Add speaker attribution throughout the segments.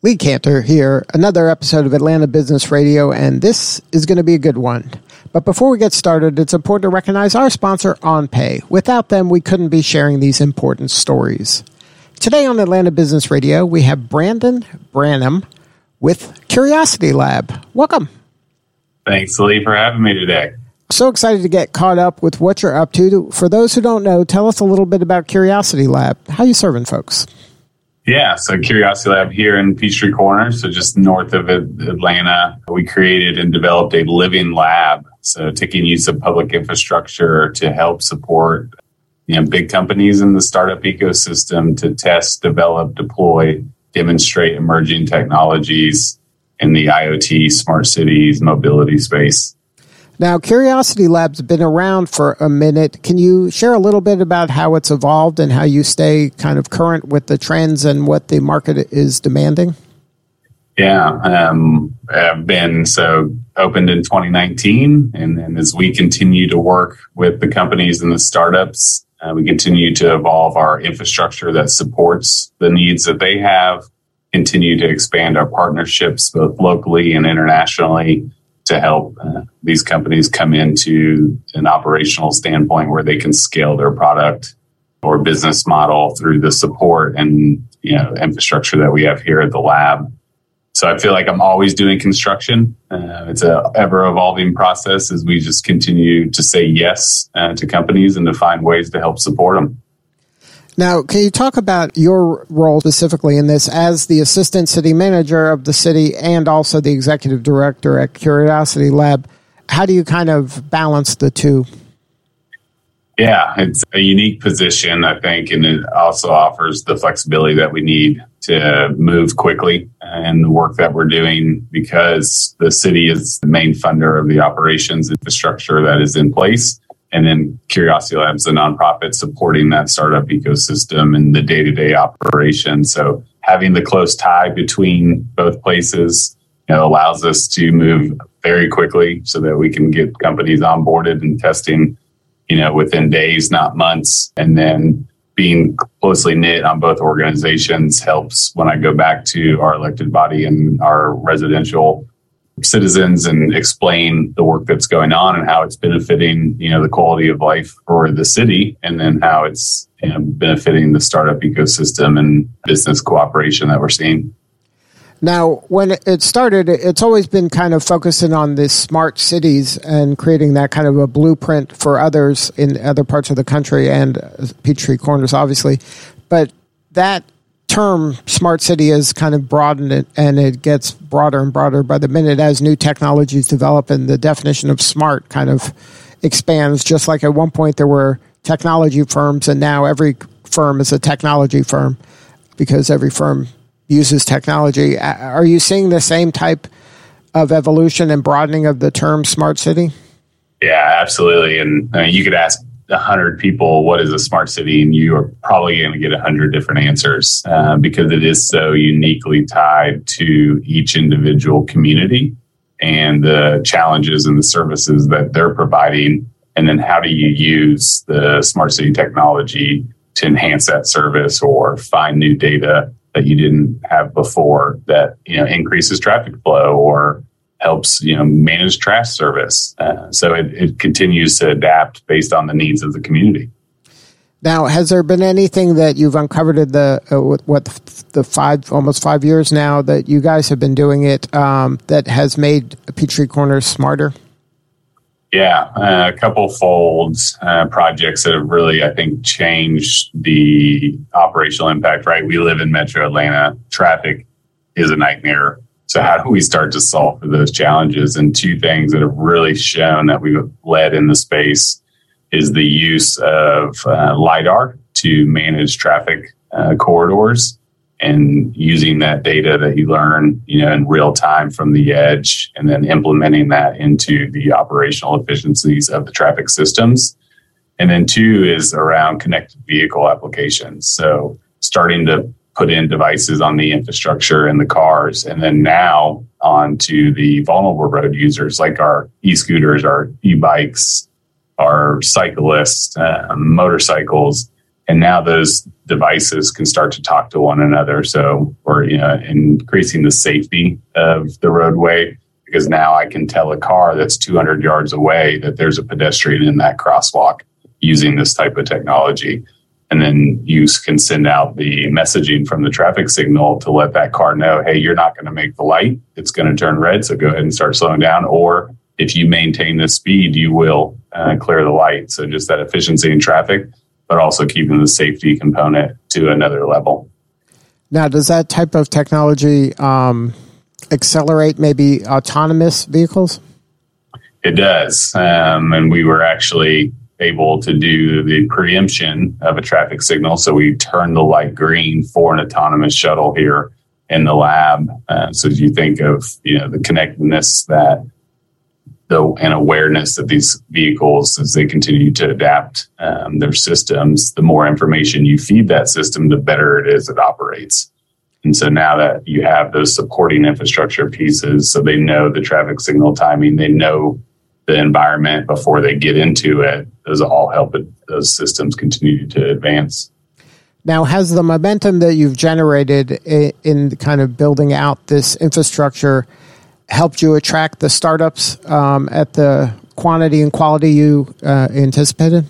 Speaker 1: Lee Kantor here, another episode of Atlanta Business Radio, and this is going to be a good one. But before we get started, it's important to recognize our sponsor, OnPay. Without them, we couldn't be sharing these important stories. Today on Atlanta Business Radio, we have Brandon Branham with Curiosity Lab. Welcome.
Speaker 2: Thanks, Lee, for having me today.
Speaker 1: So excited to get caught up with what you're up to. For those who don't know, tell us a little bit about Curiosity Lab. How you serving folks?
Speaker 2: Yeah, so Curiosity Lab here in Peachtree Corners, so just north of Atlanta, we created and developed a living lab. So taking use of public infrastructure to help support you know, big companies in the startup ecosystem to test, develop, deploy, demonstrate emerging technologies in the IoT, smart cities, mobility space.
Speaker 1: Now, Curiosity Lab's been around for a minute. Can you share a little bit about how it's evolved and how you stay kind of current with the trends and what the market is demanding?
Speaker 2: Yeah, um, I've been so opened in 2019, and, and as we continue to work with the companies and the startups, uh, we continue to evolve our infrastructure that supports the needs that they have. Continue to expand our partnerships both locally and internationally to help uh, these companies come into an operational standpoint where they can scale their product or business model through the support and you know infrastructure that we have here at the lab. So I feel like I'm always doing construction. Uh, it's an ever evolving process as we just continue to say yes uh, to companies and to find ways to help support them.
Speaker 1: Now, can you talk about your role specifically in this as the assistant city manager of the city and also the executive director at Curiosity Lab? How do you kind of balance the two?
Speaker 2: Yeah, it's a unique position, I think, and it also offers the flexibility that we need to move quickly and the work that we're doing because the city is the main funder of the operations infrastructure that is in place and then Curiosity Labs, the nonprofit supporting that startup ecosystem and the day to day operation. So having the close tie between both places you know, allows us to move very quickly so that we can get companies onboarded and testing, you know, within days, not months. And then being closely knit on both organizations helps when I go back to our elected body and our residential citizens and explain the work that's going on and how it's benefiting you know the quality of life for the city and then how it's you know, benefiting the startup ecosystem and business cooperation that we're seeing.
Speaker 1: Now when it started it's always been kind of focusing on the smart cities and creating that kind of a blueprint for others in other parts of the country and peachtree corners obviously. But that term smart city is kind of broadened it and it gets broader and broader by the minute as new technologies develop and the definition of smart kind of expands. Just like at one point there were technology firms and now every firm is a technology firm because every firm uses technology. Are you seeing the same type of evolution and broadening of the term smart city?
Speaker 2: Yeah absolutely. And I mean, you could ask 100 people what is a smart city? And you are probably going to get 100 different answers uh, because it is so uniquely tied to each individual community and the challenges and the services that they're providing. And then how do you use the smart city technology to enhance that service or find new data that you didn't have before that you know increases traffic flow or helps you know manage trash service. Uh, so it, it continues to adapt based on the needs of the community.
Speaker 1: Now, has there been anything that you've uncovered in the uh, what the five almost five years now that you guys have been doing it um, that has made Peachtree Corners smarter?
Speaker 2: Yeah, uh, a couple folds uh, projects that have really, I think, changed the operational impact. Right, we live in Metro Atlanta. Traffic is a nightmare so, how do we start to solve for those challenges? And two things that have really shown that we've led in the space is the use of uh, LIDAR to manage traffic uh, corridors and using that data that you learn, you know, in real time from the edge and then implementing that into the operational efficiencies of the traffic systems. And then two is around connected vehicle applications. So starting to put in devices on the infrastructure and the cars, and then now onto the vulnerable road users like our e-scooters, our e-bikes, our cyclists, um, motorcycles, and now those devices can start to talk to one another. So we're you know, increasing the safety of the roadway because now I can tell a car that's 200 yards away that there's a pedestrian in that crosswalk using this type of technology. And then you can send out the messaging from the traffic signal to let that car know, hey, you're not going to make the light. It's going to turn red. So go ahead and start slowing down. Or if you maintain the speed, you will uh, clear the light. So just that efficiency in traffic, but also keeping the safety component to another level.
Speaker 1: Now, does that type of technology um, accelerate maybe autonomous vehicles?
Speaker 2: It does. Um, and we were actually able to do the preemption of a traffic signal. So we turn the light green for an autonomous shuttle here in the lab. Uh, so you think of you know the connectedness that the and awareness of these vehicles as they continue to adapt um, their systems, the more information you feed that system, the better it is it operates. And so now that you have those supporting infrastructure pieces, so they know the traffic signal timing, they know the environment before they get into it. Those all help those systems continue to advance.
Speaker 1: Now, has the momentum that you've generated in kind of building out this infrastructure helped you attract the startups um, at the quantity and quality you uh, anticipated?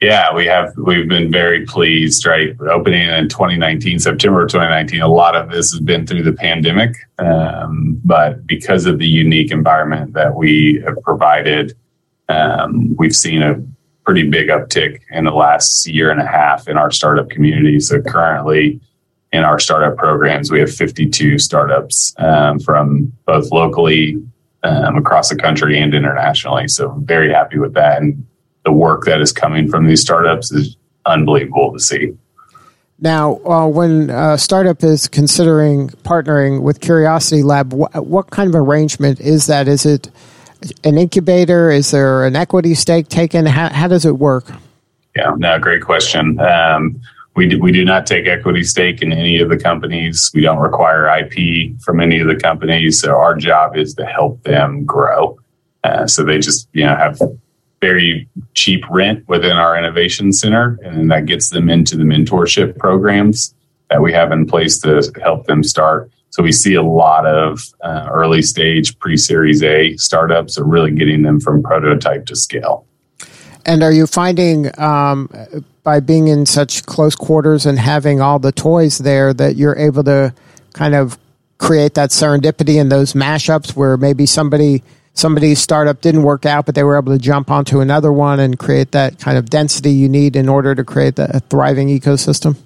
Speaker 2: Yeah, we have. We've been very pleased. Right, opening in 2019, September 2019. A lot of this has been through the pandemic, um, but because of the unique environment that we have provided, um, we've seen a pretty big uptick in the last year and a half in our startup community. So currently, in our startup programs, we have 52 startups um, from both locally um, across the country and internationally. So very happy with that, and the work that is coming from these startups is unbelievable to see.
Speaker 1: Now, uh, when a startup is considering partnering with Curiosity Lab, wh- what kind of arrangement is that? Is it an incubator? Is there an equity stake taken? How, how does it work?
Speaker 2: Yeah, no, great question. Um, we do, we do not take equity stake in any of the companies. We don't require IP from any of the companies. So our job is to help them grow. Uh, so they just you know have very cheap rent within our innovation center, and that gets them into the mentorship programs that we have in place to help them start. So we see a lot of uh, early stage pre Series A startups are really getting them from prototype to scale.
Speaker 1: And are you finding um, by being in such close quarters and having all the toys there that you're able to kind of create that serendipity and those mashups where maybe somebody somebody's startup didn't work out, but they were able to jump onto another one and create that kind of density you need in order to create a thriving ecosystem?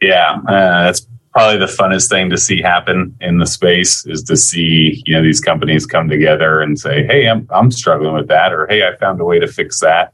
Speaker 2: Yeah, uh, that's probably the funnest thing to see happen in the space is to see you know these companies come together and say, "Hey, I'm I'm struggling with that," or "Hey, I found a way to fix that,"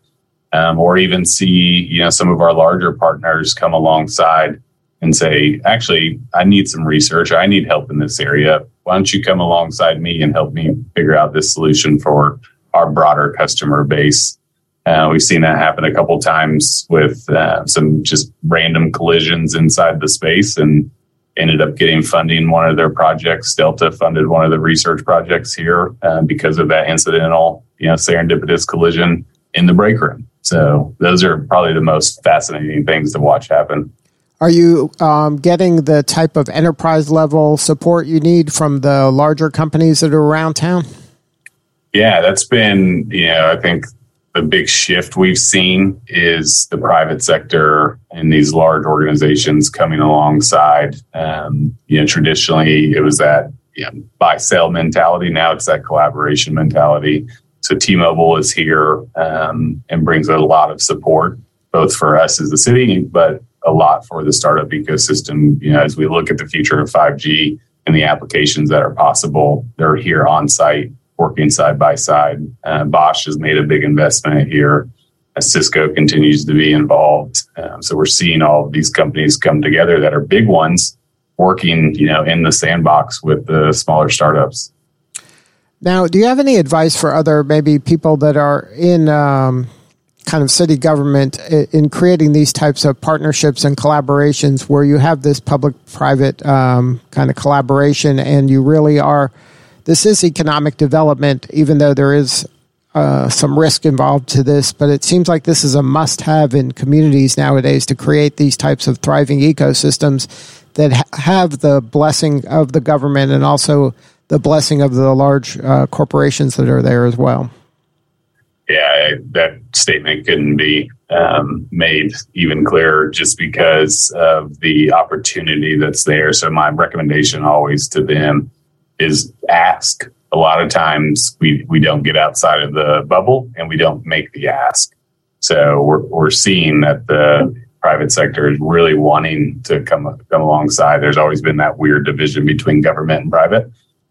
Speaker 2: um, or even see you know some of our larger partners come alongside and say, "Actually, I need some research. I need help in this area why don't you come alongside me and help me figure out this solution for our broader customer base? Uh, we've seen that happen a couple times with uh, some just random collisions inside the space and ended up getting funding one of their projects. Delta funded one of the research projects here uh, because of that incidental, you know, serendipitous collision in the break room. So those are probably the most fascinating things to watch happen.
Speaker 1: Are you um, getting the type of enterprise level support you need from the larger companies that are around town?
Speaker 2: Yeah, that's been, you know, I think the big shift we've seen is the private sector and these large organizations coming alongside. Um, you know, traditionally it was that you know, buy sell mentality. Now it's that collaboration mentality. So T-Mobile is here um, and brings a lot of support, both for us as a city, but a lot for the startup ecosystem. You know, as we look at the future of 5G and the applications that are possible, they're here on site working side by side. Uh, Bosch has made a big investment here. Uh, Cisco continues to be involved. Um, so we're seeing all of these companies come together that are big ones working, you know, in the sandbox with the smaller startups.
Speaker 1: Now, do you have any advice for other maybe people that are in um, kind of city government in creating these types of partnerships and collaborations where you have this public private um, kind of collaboration and you really are this is economic development even though there is uh, some risk involved to this but it seems like this is a must have in communities nowadays to create these types of thriving ecosystems that ha- have the blessing of the government and also the blessing of the large uh, corporations that are there as well.
Speaker 2: Yeah, that statement couldn't be um, made even clearer just because of the opportunity that's there. So, my recommendation always to them is ask. A lot of times we, we don't get outside of the bubble and we don't make the ask. So, we're, we're seeing that the private sector is really wanting to come come alongside. There's always been that weird division between government and private,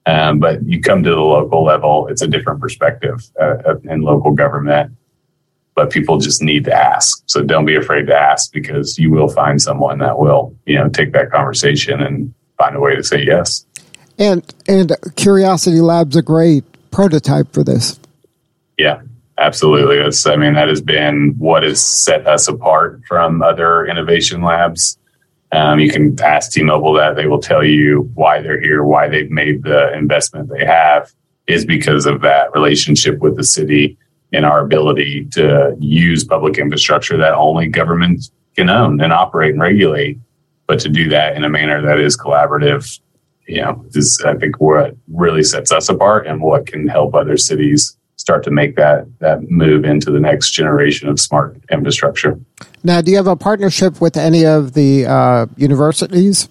Speaker 2: um, but you come to the local level, it's a different perspective uh, in local government. But people just need to ask, so don't be afraid to ask because you will find someone that will, you know, take that conversation and find a way to say yes.
Speaker 1: And and Curiosity Lab's a great prototype for this.
Speaker 2: Yeah, Absolutely. That's, I mean, that has been what has set us apart from other innovation labs. Um, you can ask T Mobile that. They will tell you why they're here, why they've made the investment they have is because of that relationship with the city and our ability to use public infrastructure that only government can own and operate and regulate. But to do that in a manner that is collaborative, you know, is I think what really sets us apart and what can help other cities start to make that that move into the next generation of smart infrastructure.
Speaker 1: Now, do you have a partnership with any of the uh, universities?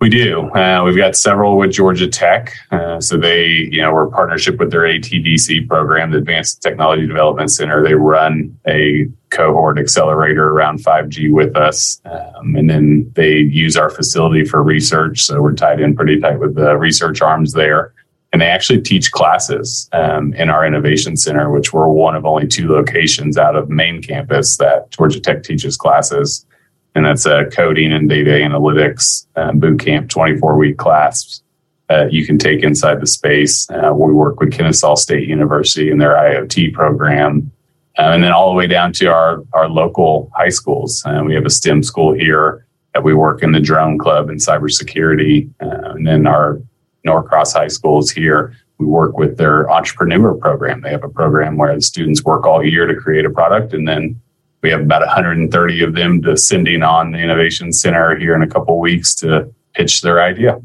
Speaker 2: We do. Uh, we've got several with Georgia Tech. Uh, so they, you know, we're a partnership with their ATDC program, the Advanced Technology Development Center. They run a cohort accelerator around 5G with us. Um, and then they use our facility for research. So we're tied in pretty tight with the research arms there and they actually teach classes um, in our innovation center, which we're one of only two locations out of main campus that Georgia Tech teaches classes. And that's a coding and data analytics um, boot camp, 24 week class uh, you can take inside the space. Uh, we work with Kennesaw State University and their IoT program. Uh, and then all the way down to our, our local high schools. Uh, we have a STEM school here that we work in the drone club and cybersecurity. Uh, and then our Norcross High Schools here. We work with their entrepreneur program. They have a program where the students work all year to create a product, and then we have about 130 of them descending on the Innovation Center here in a couple weeks to pitch their idea.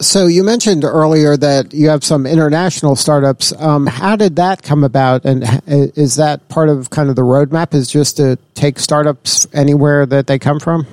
Speaker 1: So you mentioned earlier that you have some international startups. Um, how did that come about, and is that part of kind of the roadmap? Is just to take startups anywhere that they come from?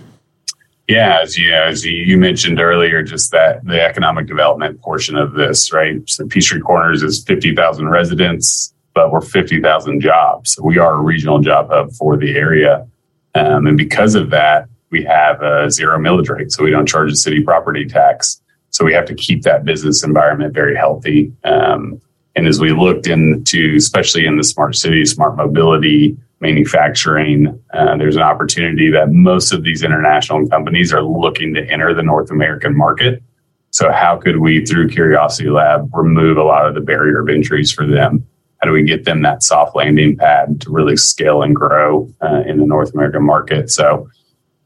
Speaker 2: Yeah, as you as you mentioned earlier, just that the economic development portion of this, right? So Peachtree Corners is fifty thousand residents, but we're fifty thousand jobs. We are a regional job hub for the area, um, and because of that, we have a zero millage rate, so we don't charge a city property tax. So we have to keep that business environment very healthy. Um, and as we looked into, especially in the smart city, smart mobility manufacturing, uh, there's an opportunity that most of these international companies are looking to enter the North American market. So, how could we, through Curiosity Lab, remove a lot of the barrier of entries for them? How do we get them that soft landing pad to really scale and grow uh, in the North American market? So,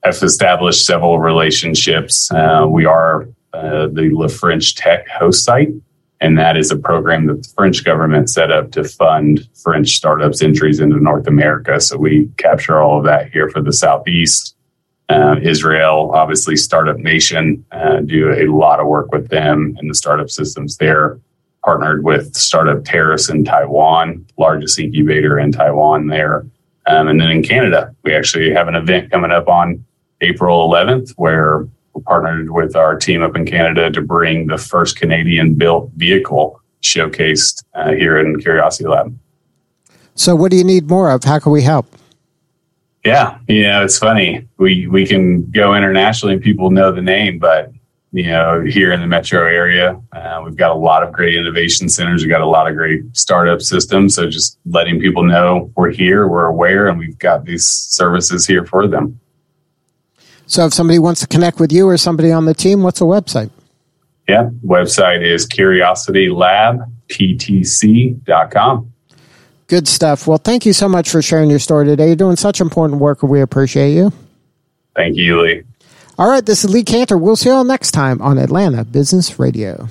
Speaker 2: I've established several relationships. Uh, we are uh, the French Tech host site and that is a program that the French government set up to fund French startups' entries into North America. So we capture all of that here for the Southeast. Uh, Israel, obviously, startup nation, uh, do a lot of work with them and the startup systems there. Partnered with Startup Terrace in Taiwan, largest incubator in Taiwan there. Um, and then in Canada, we actually have an event coming up on April 11th where partnered with our team up in Canada to bring the first Canadian built vehicle showcased uh, here in Curiosity Lab.
Speaker 1: So, what do you need more of? How can we help?
Speaker 2: Yeah, you know, it's funny. We we can go internationally and people know the name, but you know, here in the metro area, uh, we've got a lot of great innovation centers. We've got a lot of great startup systems. So just letting people know we're here, we're aware, and we've got these services here for them.
Speaker 1: So if somebody wants to connect with you or somebody on the team, what's the website?
Speaker 2: Yeah, website is curiositylabptc.com.
Speaker 1: Good stuff. Well, thank you so much for sharing your story today. You're doing such important work, and we appreciate you.
Speaker 2: Thank you, Lee.
Speaker 1: All right, this is Lee Kantor. We'll see you all next time on Atlanta Business Radio.